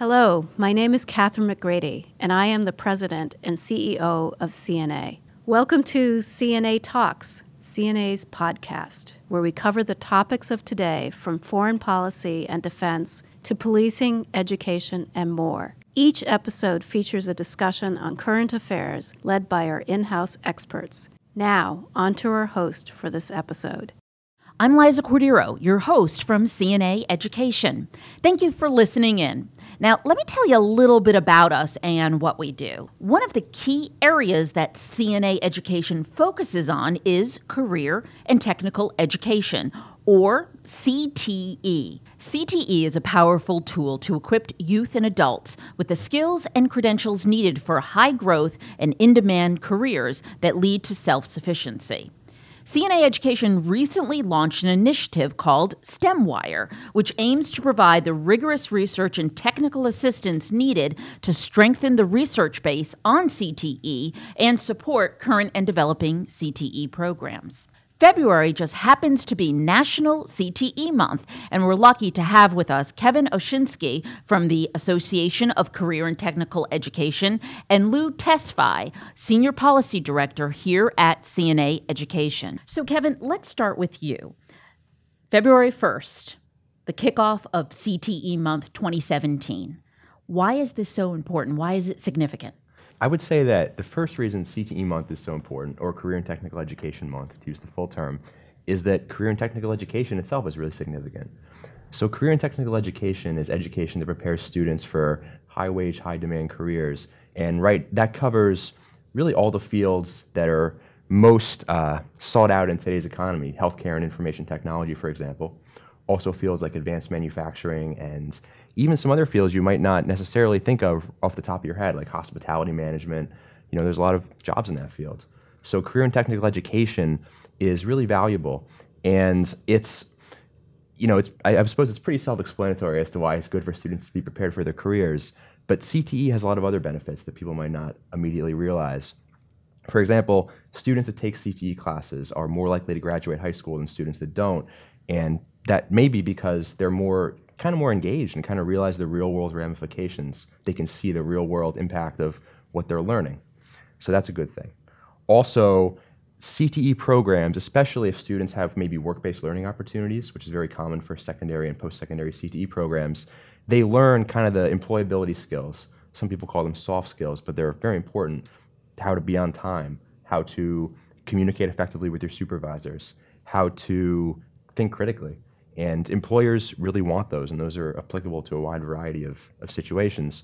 Hello, my name is Katherine McGrady, and I am the president and CEO of CNA. Welcome to CNA Talks, CNA's podcast, where we cover the topics of today from foreign policy and defense to policing, education, and more. Each episode features a discussion on current affairs led by our in house experts. Now, on to our host for this episode. I'm Liza Cordero, your host from CNA Education. Thank you for listening in. Now, let me tell you a little bit about us and what we do. One of the key areas that CNA Education focuses on is career and technical education, or CTE. CTE is a powerful tool to equip youth and adults with the skills and credentials needed for high growth and in demand careers that lead to self sufficiency. CNA Education recently launched an initiative called STEMWire, which aims to provide the rigorous research and technical assistance needed to strengthen the research base on CTE and support current and developing CTE programs. February just happens to be National CTE Month, and we're lucky to have with us Kevin Oshinskie from the Association of Career and Technical Education and Lul Tesfai, Senior Policy Director here at CNA Education. So, Kevin, let's start with you. February 1st, the kickoff of CTE Month 2017. Why is this so important? Why is it significant? I would say that the first reason CTE month is so important, or Career and Technical Education month, to use the full term, is that career and technical education itself is really significant. So, career and technical education is education that prepares students for high wage, high demand careers. And right, that covers really all the fields that are most uh, sought out in today's economy healthcare and information technology, for example. Also, fields like advanced manufacturing and even some other fields you might not necessarily think of off the top of your head, like hospitality management. You know, there's a lot of jobs in that field. So career and technical education is really valuable, and it's you know, it's I, I suppose it's pretty self-explanatory as to why it's good for students to be prepared for their careers. But CTE has a lot of other benefits that people might not immediately realize. For example, students that take CTE classes are more likely to graduate high school than students that don't, and that may be because they're more kind of more engaged and kind of realize the real world ramifications. They can see the real world impact of what they're learning. So that's a good thing. Also, CTE programs, especially if students have maybe work based learning opportunities, which is very common for secondary and post secondary CTE programs, they learn kind of the employability skills. Some people call them soft skills, but they're very important how to be on time, how to communicate effectively with your supervisors, how to think critically and employers really want those, and those are applicable to a wide variety of, of situations.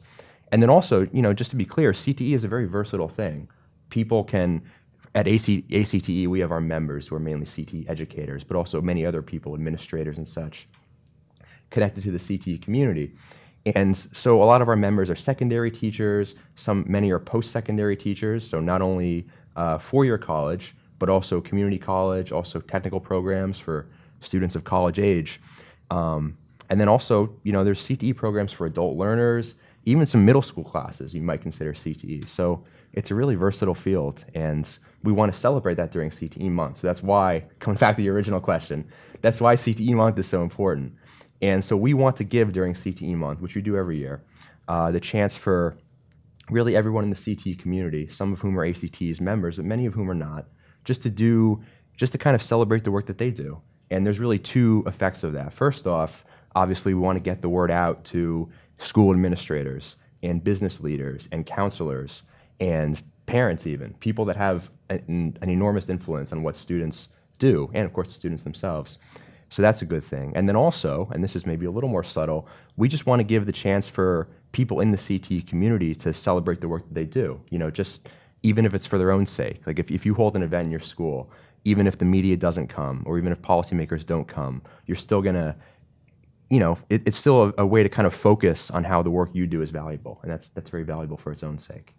And then also, you know, just to be clear, CTE is a very versatile thing. People can, at AC, ACTE, we have our members who are mainly CTE educators, but also many other people, administrators and such, connected to the CTE community. And so a lot of our members are secondary teachers, some, many are post-secondary teachers, so not only uh, four-year college, but also community college, also technical programs for students of college age. Um, and then also, you know, there's CTE programs for adult learners, even some middle school classes you might consider CTE. So it's a really versatile field, and we want to celebrate that during CTE month. So that's why, coming back to the original question, that's why CTE month is so important. And so we want to give during CTE month, which we do every year, uh, the chance for really everyone in the CTE community, some of whom are ACT's members, but many of whom are not, just to do, just to kind of celebrate the work that they do and there's really two effects of that. First off, obviously, we want to get the word out to school administrators and business leaders and counselors and parents, even people that have an, an, enormous influence on what students do, and of course, the students themselves. So that's a good thing. And then also, and this is maybe a little more subtle, we just want to give the chance for people in the CTE community to celebrate the work that they do. You know, just even if it's for their own sake. Like if, if you hold an event in your school even if the media doesn't come or even if policymakers don't come, you're still going to, you know, it, it's still a, a, way to kind of focus on how the work you do is valuable. And that's, that's very valuable for its own sake.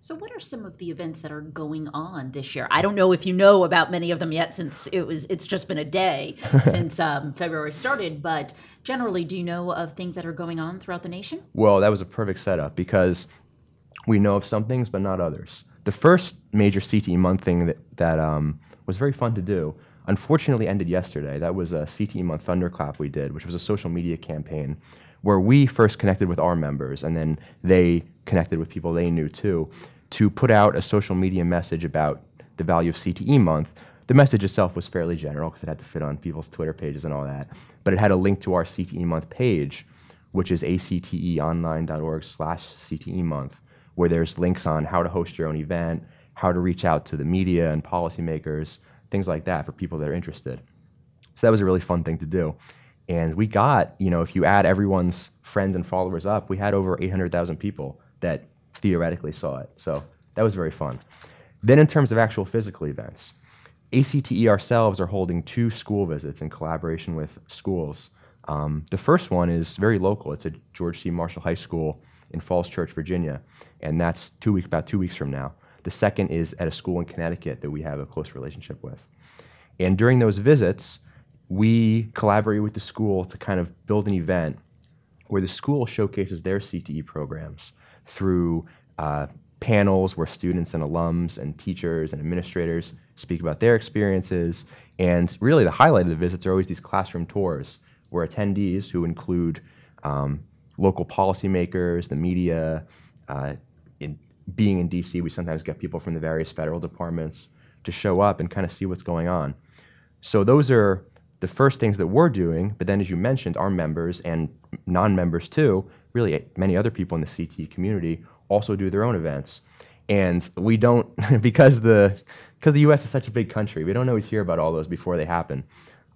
So, what are some of the events that are going on this year? I don't know if you know about many of them yet, since it was it's just been a day since um, February started. But generally, do you know of things that are going on throughout the nation? Well, that was a perfect setup because we know of some things, but not others. The first major CTE month thing that that um, was very fun to do. Unfortunately, ended yesterday. That was a CTE Month Thunderclap we did, which was a social media campaign where we first connected with our members and then they connected with people they knew too to put out a social media message about the value of CTE month. The message itself was fairly general because it had to fit on people's Twitter pages and all that, but it had a link to our CTE month page, which is acteonline.org slash CTE month, where there's links on how to host your own event, how to reach out to the media and policymakers, things like that for people that are interested. So that was a really fun thing to do. And we got, you know, if you add everyone's friends and followers up, we had over 800,000 people that theoretically saw it. So that was very fun. Then, in terms of actual physical events, ACTE ourselves are holding two school visits in collaboration with schools. Um, the first one is very local. It's at George C. Marshall High School in Falls Church, Virginia, and that's two weeks, about two weeks from now. The second is at a school in Connecticut that we have a close relationship with. And during those visits, we collaborate with the school to kind of build an event where the school showcases their CTE programs through uh, panels where students and alums and teachers and administrators speak about their experiences. And really, the highlight of the visits are always these classroom tours where attendees, who include um, local policymakers, the media, uh, in, being in DC, we sometimes get people from the various federal departments to show up and kind of see what's going on. So, those are the first things that we're doing, but then as you mentioned, our members and non-members too, really many other people in the CTE community also do their own events. And we don't because the because the U.S. is such a big country, we don't always hear about all those before they happen.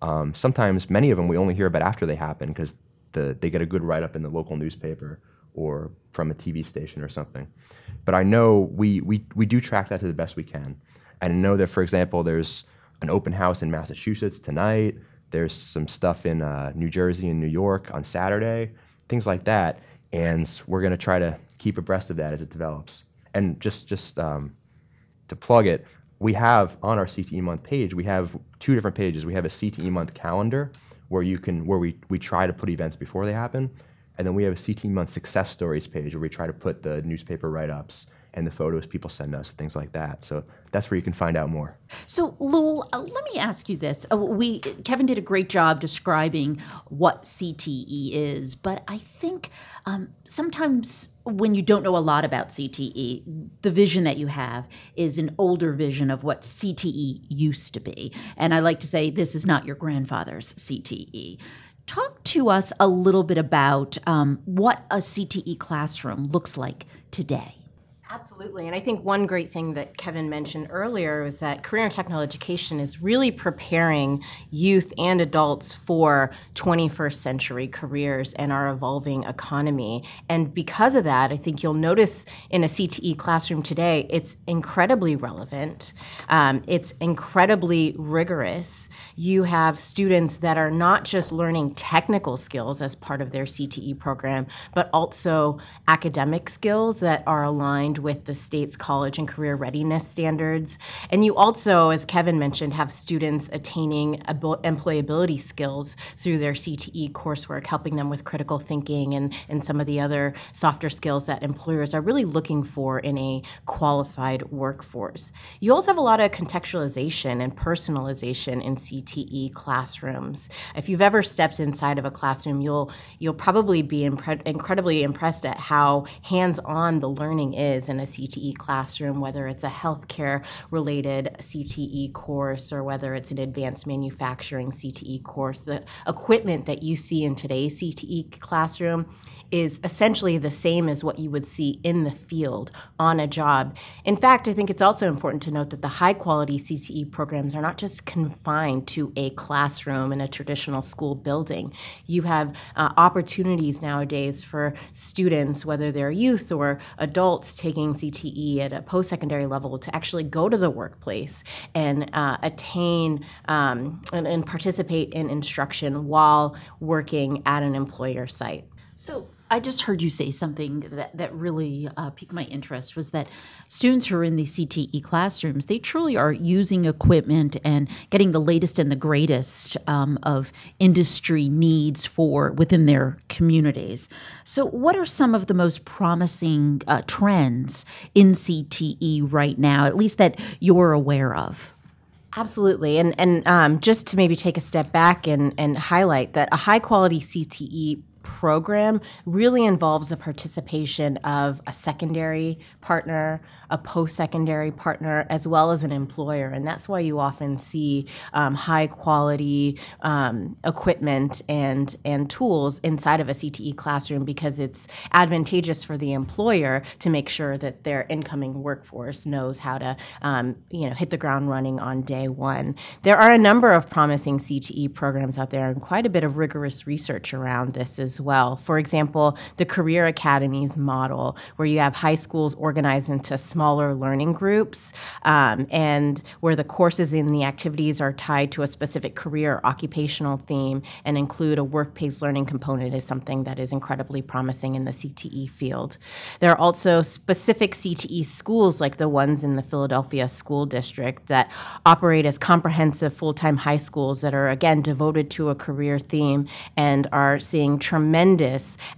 Um, sometimes many of them we only hear about after they happen because the, they get a good write up in the local newspaper or from a TV station or something. But I know we, we, we do track that to the best we can. And I know that, for example, there's an open house in Massachusetts tonight. There's some stuff in uh, New Jersey and New York on Saturday, things like that. And we're going to try to keep abreast of that as it develops. And just just um, to plug it, we have on our CTE month page, we have two different pages. We have a CTE month calendar where you can where we, we try to put events before they happen. And then we have a CTE month success stories page where we try to put the newspaper write-ups and the photos people send us, things like that. So that's where you can find out more. So, Lul, uh, let me ask you this: uh, We Kevin did a great job describing what CTE is, but I think um, sometimes when you don't know a lot about CTE, the vision that you have is an older vision of what CTE used to be. And I like to say this is not your grandfather's CTE. Talk to us a little bit about um, what a CTE classroom looks like today. Absolutely. And I think one great thing that Kevin mentioned earlier was that career and technical education is really preparing youth and adults for 21st century careers and our evolving economy. And because of that, I think you'll notice in a CTE classroom today, it's incredibly relevant, um, it's incredibly rigorous. You have students that are not just learning technical skills as part of their CTE program, but also academic skills that are aligned with the state's college and career readiness standards. And you also, as Kevin mentioned, have students attaining employability skills through their CTE coursework, helping them with critical thinking and, and some of the other softer skills that employers are really looking for in a qualified workforce. You also have a lot of contextualization and personalization in CTE classrooms. If you've ever stepped inside of a classroom, you'll you'll probably be impre- incredibly impressed at how hands-on the learning is in a CTE classroom, whether it's a healthcare related CTE course or whether it's an advanced manufacturing CTE course. The equipment that you see in today's CTE classroom is essentially the same as what you would see in the field on a job. In fact, I think it's also important to note that the high quality CTE programs are not just confined to a classroom in a traditional school building. You have uh, opportunities nowadays for students, whether they're youth or adults taking CTE at a post secondary level, to actually go to the workplace and uh, attain um, and, and participate in instruction while working at an employer site. So, I just heard you say something that, that really uh, piqued my interest was that students who are in the CTE classrooms, they truly are using equipment and getting the latest and the greatest um, of industry needs for within their communities. So, what are some of the most promising uh, trends in CTE right now, at least that you're aware of? Absolutely. And, and um, just to maybe take a step back and, and highlight that a high quality CTE program really involves the participation of a secondary partner, a post secondary partner, as well as an employer. And that's why you often see um, high quality um, equipment and, and tools inside of a CTE classroom because it's advantageous for the employer to make sure that their incoming workforce knows how to um, you know, hit the ground running on day one. There are a number of promising CTE programs out there and quite a bit of rigorous research around this as well. For example, the Career Academies model, where you have high schools organized into smaller learning groups um, and where the courses and the activities are tied to a specific career or occupational theme and include a work-based learning component is something that is incredibly promising in the CTE field. There are also specific CTE schools like the ones in the Philadelphia School District that operate as comprehensive full-time high schools that are again devoted to a career theme and are seeing tremendous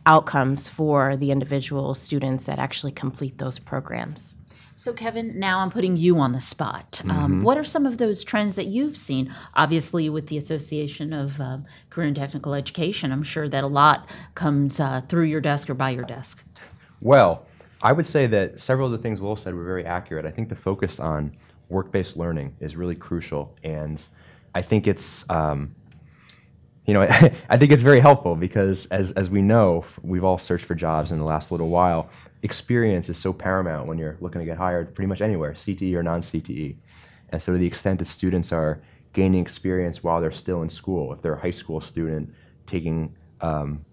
outcomes for the individual students that actually complete those programs. So, Kevin, now I'm putting you on the spot. Um, what are some of those trends that you've seen? Obviously, with the Association of um, Career and Technical Education, I'm sure that a lot comes uh, through your desk or by your desk. Well, I would say that several of the things Lul said were very accurate. I think the focus on work-based learning is really crucial, and I think it's, um, you know, I think it's very helpful because as as we know, we've all searched for jobs in the last little while. Experience is so paramount when you're looking to get hired, pretty much anywhere, CTE or non-CTE. And so, to the extent that students are gaining experience while they're still in school, if they're a high school student taking um,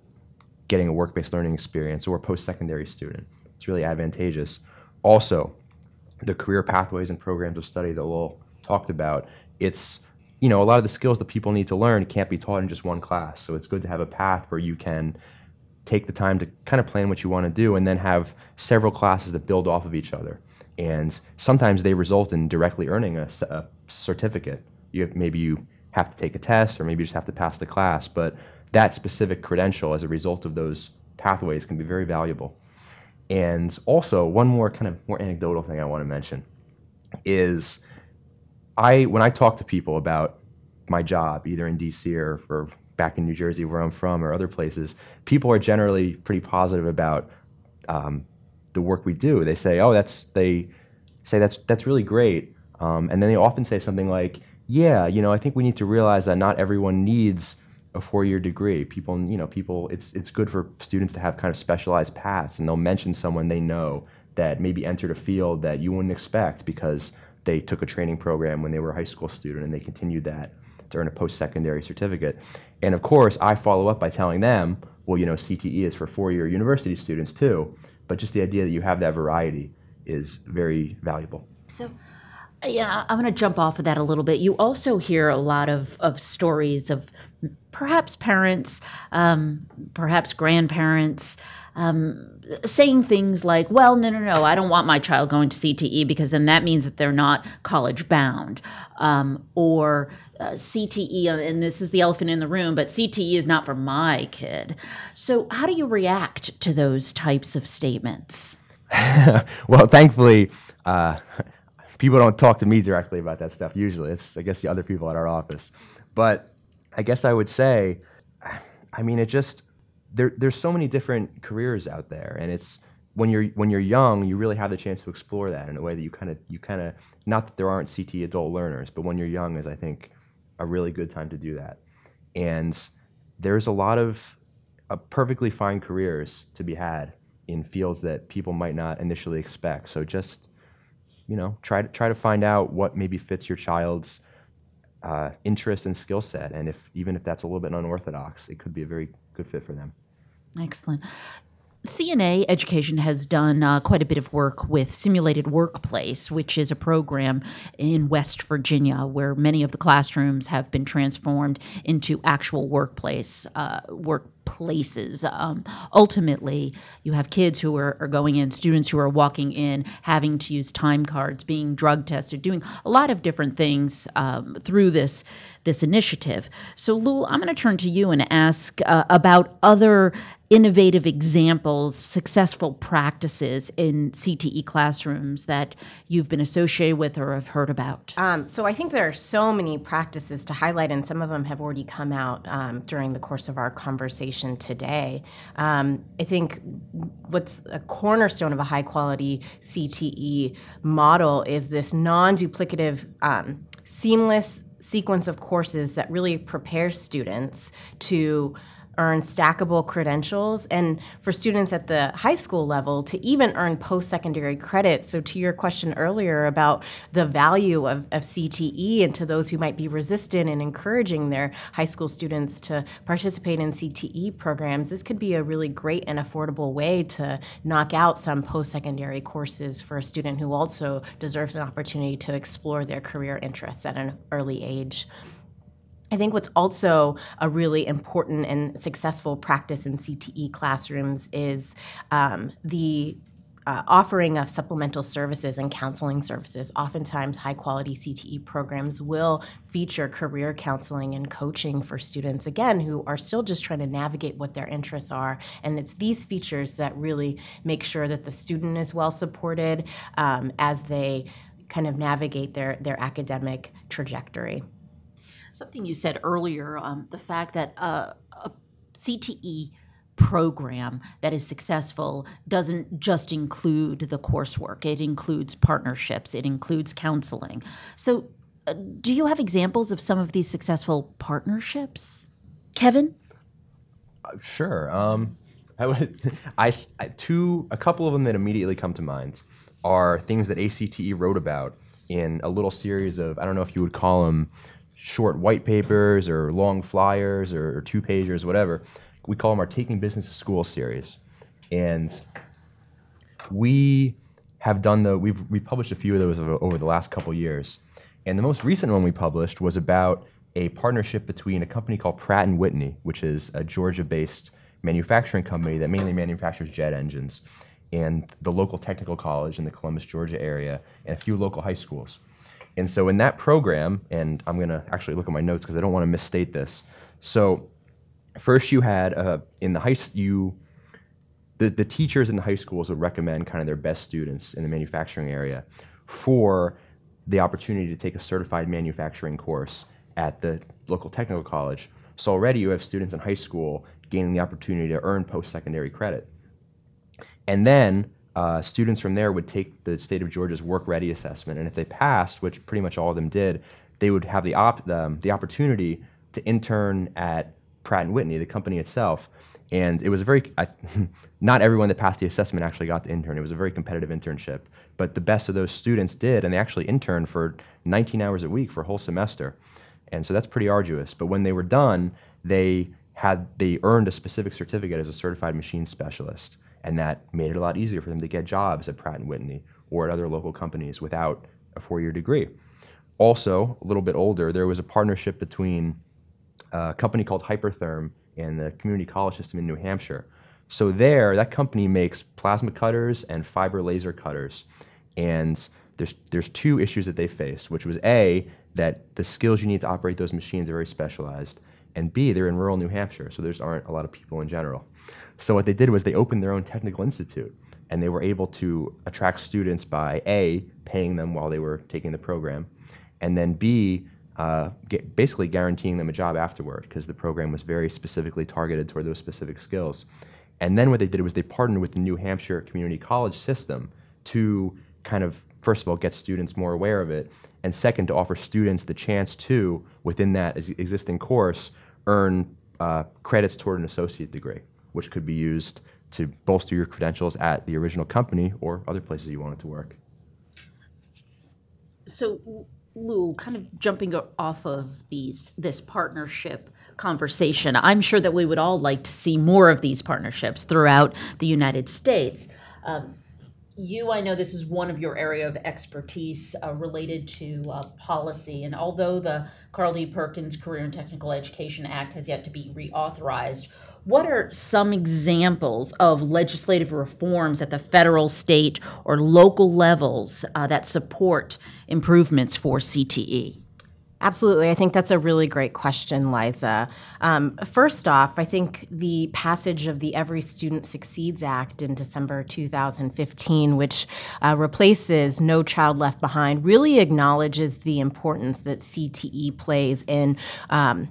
getting a work-based learning experience or a post-secondary student. It's really advantageous. Also, the career pathways and programs of study that Lul talked about, it's you know a lot of the skills that people need to learn can't be taught in just one class. So it's good to have a path where you can take the time to kind of plan what you want to do and then have several classes that build off of each other. And sometimes they result in directly earning a certificate. You have, maybe you have to take a test or maybe you just have to pass the class, but that specific credential as a result of those pathways can be very valuable. And also, one more kind of more anecdotal thing I want to mention is I when I talk to people about my job, either in DC or, back in New Jersey where I'm from or other places, people are generally pretty positive about um, the work we do. They say, "Oh, that's," they say, "That's that's really great," um, and then they often say something like, "Yeah, you know, I think we need to realize that not everyone needs a four-year degree. People, you know, people, it's it's good for students to have kind of specialized paths, and they'll mention someone they know that maybe entered a field that you wouldn't expect because they took a training program when they were a high school student and they continued that to earn a post-secondary certificate. And of course, I follow up by telling them, well, you know, CTE is for four-year university students too, but just the idea that you have that variety is very valuable. So, yeah, I'm going to jump off of that a little bit. You also hear a lot of, of stories of perhaps parents, um, perhaps grandparents, um, saying things like, well, no, no, no, I don't want my child going to CTE because then that means that they're not college bound. Um, or uh, CTE, and this is the elephant in the room, but CTE is not for my kid. So, how do you react to those types of statements? well, thankfully, uh, people don't talk to me directly about that stuff usually. It's, I guess, the other people at our office. But I guess I would say, I mean, it just, there, there's so many different careers out there, and it's when you're when you're young, you really have the chance to explore that in a way that you kind of you kind of not that there aren't CT adult learners, but when you're young is I think a really good time to do that. And there's a lot of uh, perfectly fine careers to be had in fields that people might not initially expect. So just you know try to try to find out what maybe fits your child's uh, interest and skill set, and if even if that's a little bit unorthodox, it could be a very good fit for them. Excellent. CNA Education has done uh, quite a bit of work with Simulated Workplace, which is a program in West Virginia where many of the classrooms have been transformed into actual workplace uh, workplaces. Um, ultimately, you have kids who are, are going in, students who are walking in, having to use time cards, being drug tested, doing a lot of different things um, through this this initiative. So, Lul, I'm going to turn to you and ask uh, about other innovative examples, successful practices in CTE classrooms that you've been associated with or have heard about? Um, so I think there are so many practices to highlight, and some of them have already come out um, during the course of our conversation education today. Um, I think what's a cornerstone of a high quality CTE model is this non duplicative, um, seamless sequence of courses that really prepares students to earn stackable credentials. And for students at the high school level to even earn post-secondary credit so to your question earlier about the value of, of cte and to those who might be resistant and encouraging their high school students to participate in cte programs this could be a really great and affordable way to knock out some post-secondary courses for a student who also deserves an opportunity to explore their career interests at an early age I think what's also a really important and successful practice in CTE classrooms is um, the uh, offering of supplemental services and counseling services. Oftentimes, high quality CTE programs will feature career counseling and coaching for students, again, who are still just trying to navigate what their interests are. And it's these features that really make sure that the student is well supported um, as they kind of navigate their, their academic trajectory. Something you said earlier, um, the fact that uh, a CTE program that is successful doesn't just include the coursework, it includes partnerships, it includes counseling. So, uh, do you have examples of some of these successful partnerships? Kevin? Uh, sure. Um, I would, I, I, two, a couple of them that immediately come to mind are things that ACTE wrote about in a little series of, I don't know if you would call them short white papers or long flyers or, or two pagers, whatever. We call them our Taking Business to School series. And we have done the, we've, we published a few of those over, over the last couple years. And the most recent one we published was about a partnership between a company called Pratt & Whitney, which is a Georgia-based manufacturing company that mainly manufactures jet engines, and the local technical college in the Columbus, Georgia area, and a few local high schools. And so in that program, and I'm going to actually look at my notes because I don't want to misstate this. So first you had uh, in the high you the, the teachers in the high schools would recommend kind of their best students in the manufacturing area for the opportunity to take a certified manufacturing course at the local technical college. So already you have students in high school gaining the opportunity to earn post-secondary credit. And then uh, students from there would take the state of Georgia's work ready assessment, and if they passed, which pretty much all of them did, they would have the op- um, the opportunity to intern at Pratt and Whitney, the company itself. And it was a very I, not everyone that passed the assessment actually got to intern. It was a very competitive internship, but the best of those students did, and they actually interned for 19 hours a week for a whole semester. And so that's pretty arduous. But when they were done, they had they earned a specific certificate as a certified machine specialist and that made it a lot easier for them to get jobs at Pratt and Whitney or at other local companies without a four-year degree. Also, a little bit older, there was a partnership between a company called Hypertherm and the community college system in New Hampshire. So there, that company makes plasma cutters and fiber laser cutters, and there's there's two issues that they faced, which was a that the skills you need to operate those machines are very specialized, and b they're in rural New Hampshire, so there's aren't a lot of people in general. So what they did was they opened their own technical institute, and they were able to attract students by a paying them while they were taking the program, and then b uh, basically guaranteeing them a job afterward because the program was very specifically targeted toward those specific skills. And then what they did was they partnered with the New Hampshire Community College system to kind of first of all get students more aware of it, and second to offer students the chance to within that existing course earn uh, credits toward an associate degree which could be used to bolster your credentials at the original company or other places you wanted to work. So, Lul, kind of jumping off of these this partnership conversation, I'm sure that we would all like to see more of these partnerships throughout the United States. Um, you, I know this is one of your area of expertise uh, related to uh, policy. And although the Carl D. Perkins Career and Technical Education Act has yet to be reauthorized, what are some examples of legislative reforms at the federal, state, or local levels uh, that support improvements for CTE? Absolutely. I think that's a really great question, Liza. Um, first off, I think the passage of the Every Student Succeeds Act in December 2015, which uh, replaces No Child Left Behind, really acknowledges the importance that CTE plays in um,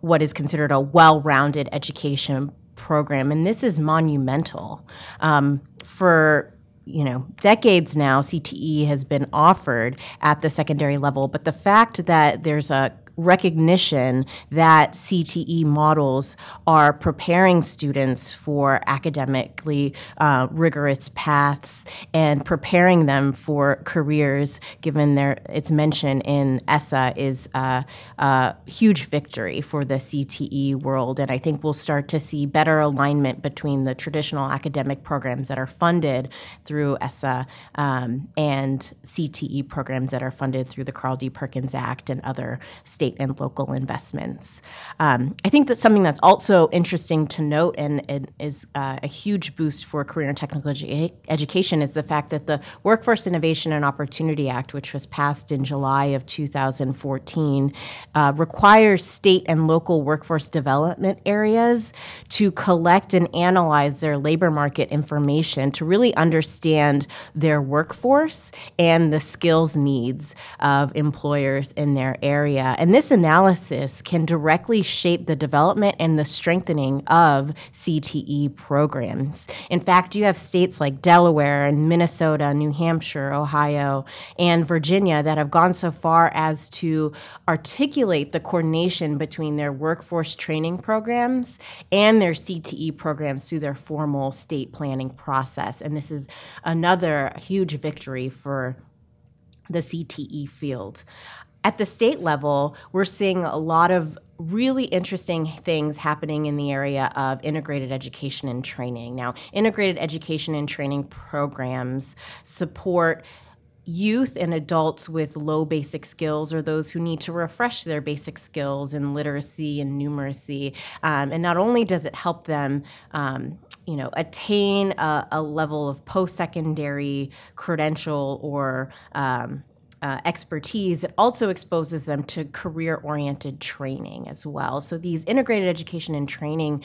what is considered a well rounded education program, and this is monumental. Um, for you know, decades now, CTE has been offered at the secondary level, but the fact that there's a recognition that CTE models are preparing students for academically uh, rigorous paths and preparing them for careers, given their its mention in ESSA, is a, a huge victory for the CTE world. And I think we'll start to see better alignment between the traditional academic programs that are funded through ESSA um, and CTE programs that are funded through the Carl D. Perkins Act and other state state and local investments. Um, I think that something that's also interesting to note and, and is uh, a huge boost for career and technical edu- education is the fact that the Workforce Innovation and Opportunity Act, which was passed in July of 2014, uh, requires state and local workforce development areas to collect and analyze their labor market information to really understand their workforce and the skills needs of employers in their area. And this analysis can directly shape the development and the strengthening of CTE programs. In fact, you have states like Delaware and Minnesota, New Hampshire, Ohio, and Virginia that have gone so far as to articulate the coordination between their workforce training programs and their CTE programs through their formal state planning process. And this is another huge victory for the CTE field. At the state level, we're seeing a lot of really interesting things happening in the area of integrated education and training. Now, integrated education and training programs support youth and adults with low basic skills or those who need to refresh their basic skills in literacy and numeracy. Um, and not only does it help them, um, you know, attain a, a level of post-secondary credential or um, uh, expertise, it also exposes them to career oriented training as well. So, these integrated education and training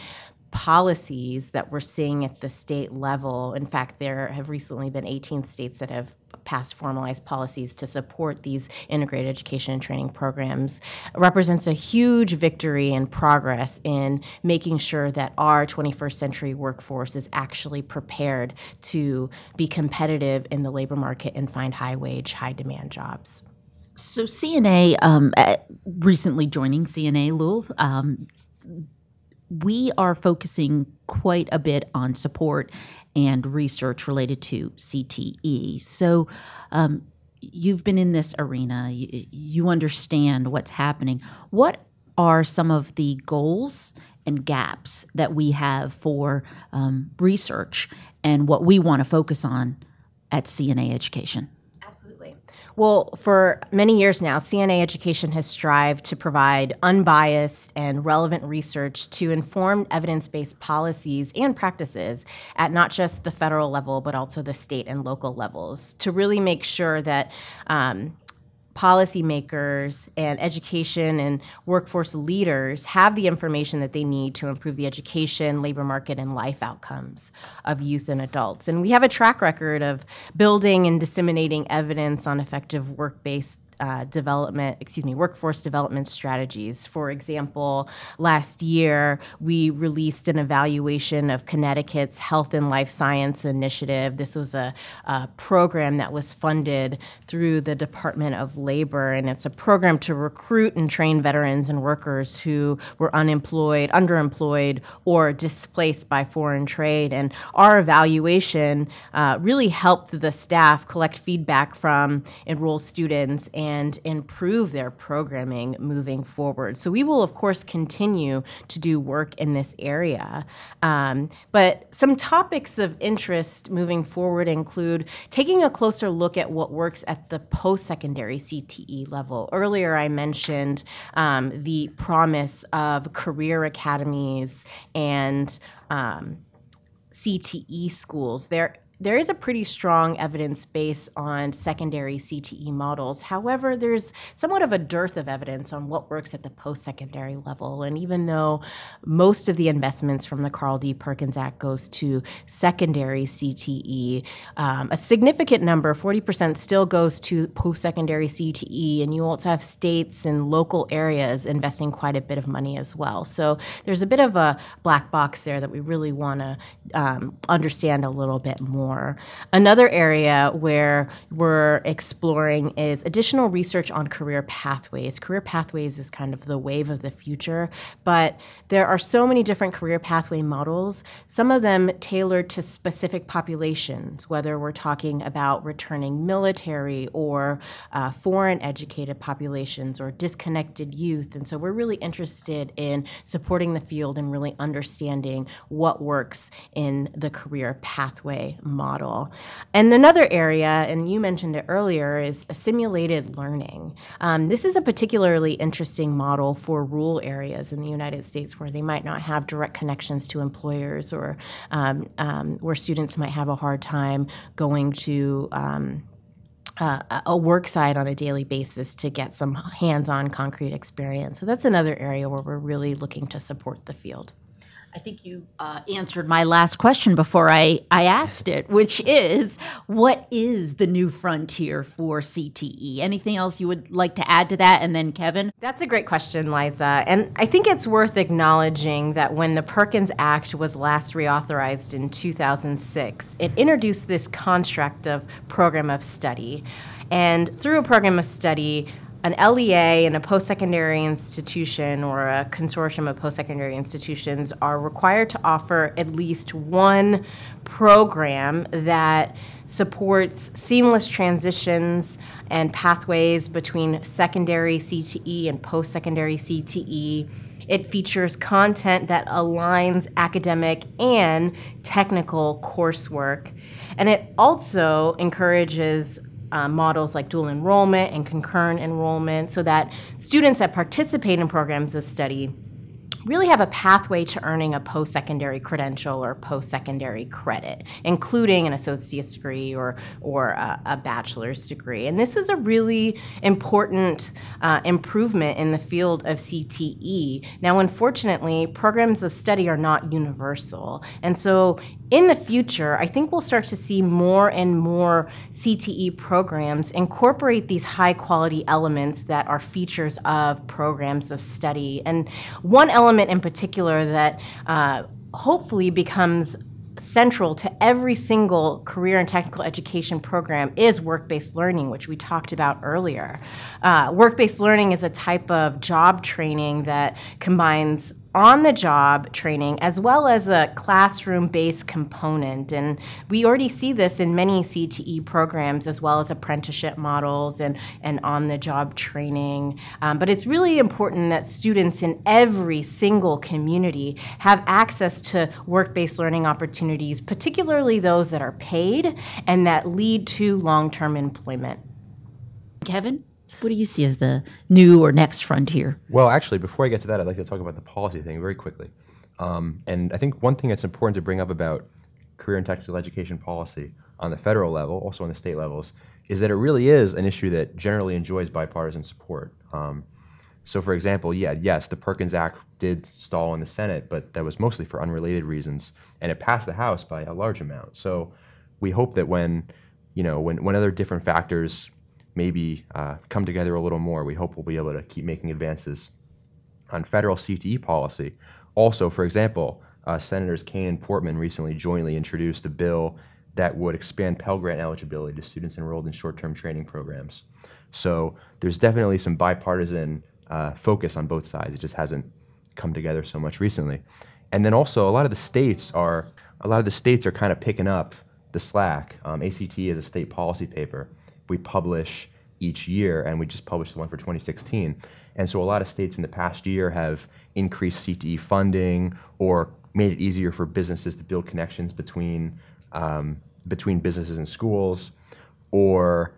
policies that we're seeing at the state level, in fact, there have recently been 18 states that have passed formalized policies to support these integrated education and training programs represents a huge victory and progress in making sure that our 21st century workforce is actually prepared to be competitive in the labor market and find high wage, high demand jobs. So CNA, um, recently joining CNA Lul, um, we are focusing quite a bit on support and research related to CTE. So, um, you've been in this arena, you, you understand what's happening. What are some of the goals and gaps that we have for um, research and what we want to focus on at CNA Education? Well, for many years now, CNA Education has strived to provide unbiased and relevant research to inform evidence based policies and practices at not just the federal level, but also the state and local levels to really make sure that um, policymakers and education and workforce leaders have the information that they need to improve the education, labor market, and life outcomes of youth and adults. And we have a track record of building and disseminating evidence on effective work based uh, development, excuse me, workforce development strategies. For example, last year we released an evaluation of Connecticut's Health and Life Science Initiative. This was a, a program that was funded through the Department of Labor, and it's a program to recruit and train veterans and workers who were unemployed, underemployed, or displaced by foreign trade. And our evaluation uh, really helped the staff collect feedback from enrolled students and and improve their programming moving forward. So we will, of course, continue to do work in this area. Um, but some topics of interest moving forward include taking a closer look at what works at the post secondary CTE level. Earlier, I mentioned um, the promise of career academies and um, CTE schools. There there is a pretty strong evidence base on secondary CTE models. However, there's somewhat of a dearth of evidence on what works at the post secondary level. And even though most of the investments from the Carl D. Perkins Act goes to secondary CTE, um, a significant number, 40%, still goes to post secondary CTE. And you also have states and local areas investing quite a bit of money as well. So there's a bit of a black box there that we really want to um, understand a little bit more. Another area where we're exploring is additional research on career pathways. Career pathways is kind of the wave of the future, but there are so many different career pathway models, some of them tailored to specific populations, whether we're talking about returning military or uh, foreign educated populations or disconnected youth. And so we're really interested in supporting the field and really understanding what works in the career pathway model. And another area, and you mentioned it earlier, is simulated learning. Um, this is a particularly interesting model for rural areas in the United States where they might not have direct connections to employers or um, um, where students might have a hard time going to. Um, uh, a work site on a daily basis to get some hands on concrete experience. So that's another area where we're really looking to support the field. I think you uh, answered my last question before I, I asked it, which is what is the new frontier for CTE? Anything else you would like to add to that? And then, Kevin? That's a great question, Liza. And I think it's worth acknowledging that when the Perkins Act was last reauthorized in 2006, it introduced this construct of program of study. And through a program of study, an LEA and a post secondary institution or a consortium of post secondary institutions are required to offer at least one program that supports seamless transitions and pathways between secondary CTE and post secondary CTE. It features content that aligns academic and technical coursework. And it also encourages uh, models like dual enrollment and concurrent enrollment so that students that participate in programs of study really have a pathway to earning a post secondary credential or post secondary credit, including an associate's degree or, or a, a bachelor's degree. And this is a really important uh, improvement in the field of CTE. Now, unfortunately, programs of study are not universal. And so in the future, I think we'll start to see more and more CTE programs incorporate these high quality elements that are features of programs of study. And one element in particular that uh, hopefully becomes central to every single career and technical education program is work based learning, which we talked about earlier. Uh, work based learning is a type of job training that combines on the job training as well as a classroom based component. And we already see this in many CTE programs as well as apprenticeship models and, and on the job training. Um, but it's really important that students in every single community have access to work based learning opportunities, particularly those that are paid and that lead to long term employment. Kevin? What do you see as the new or next frontier? Well, actually, before I get to that, I'd like to talk about the policy thing very quickly. Um, and I think one thing that's important to bring up about career and technical education policy on the federal level, also on the state levels, is that it really is an issue that generally enjoys bipartisan support. Um, so, for example, yeah, yes, the Perkins Act did stall in the Senate, but that was mostly for unrelated reasons, and it passed the House by a large amount. So, we hope that when, you know, when, when other different factors maybe uh, come together a little more. We hope we'll be able to keep making advances on federal CTE policy. Also, for example, uh, Senators Kaine and Portman recently jointly introduced a bill that would expand Pell Grant eligibility to students enrolled in short term training programs. So there's definitely some bipartisan uh, focus on both sides. It just hasn't come together so much recently. And then also, a lot of the states are a lot of the states are kind of picking up the slack. Um, ACT is a state policy paper we publish each year, and we just published the one for 2016. And so a lot of states in the past year have increased CTE funding or made it easier for businesses to build connections between um, between businesses and schools, or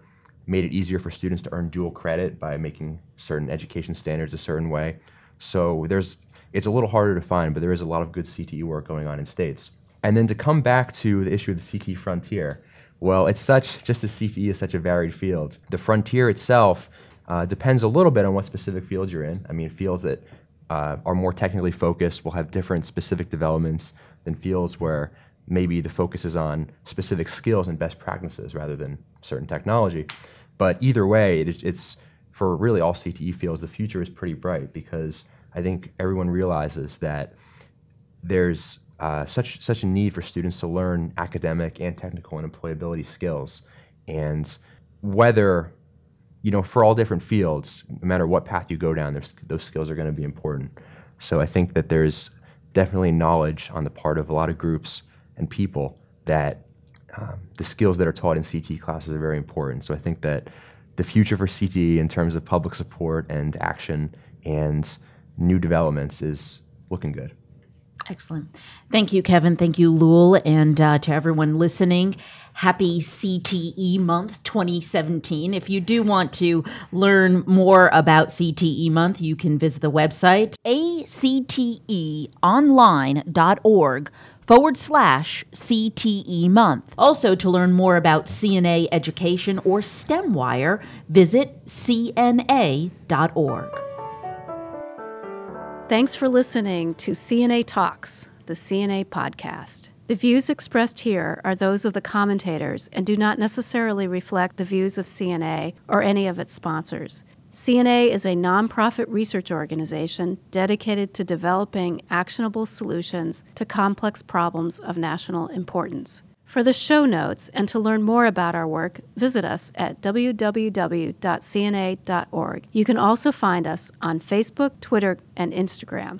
made it easier for students to earn dual credit by making certain education standards a certain way. So there's it's a little harder to find, but there is a lot of good CTE work going on in states. And then to come back to the issue of the CTE frontier, well, it's such, just as CTE is such a varied field, the frontier itself uh, depends a little bit on what specific field you're in. I mean, fields that uh, are more technically focused will have different specific developments than fields where maybe the focus is on specific skills and best practices rather than certain technology. But either way, it, it's for really all CTE fields, the future is pretty bright because I think everyone realizes that there's uh, such such a need for students to learn academic and technical and employability skills, and whether you know for all different fields, no matter what path you go down, those skills are going to be important. So I think that there's definitely knowledge on the part of a lot of groups and people that um, the skills that are taught in CTE classes are very important. So I think that the future for CTE in terms of public support and action and new developments is looking good. Excellent. Thank you, Kevin. Thank you, Lul. And uh, to everyone listening, happy CTE month 2017. If you do want to learn more about CTE month, you can visit the website acteonline.org forward slash CTE month. Also, to learn more about CNA education or STEMWire, visit cna.org. Thanks for listening to CNA Talks, the CNA podcast. The views expressed here are those of the commentators and do not necessarily reflect the views of CNA or any of its sponsors. CNA is a nonprofit research organization dedicated to developing actionable solutions to complex problems of national importance. For the show notes and to learn more about our work, visit us at www.cna.org. You can also find us on Facebook, Twitter, and Instagram.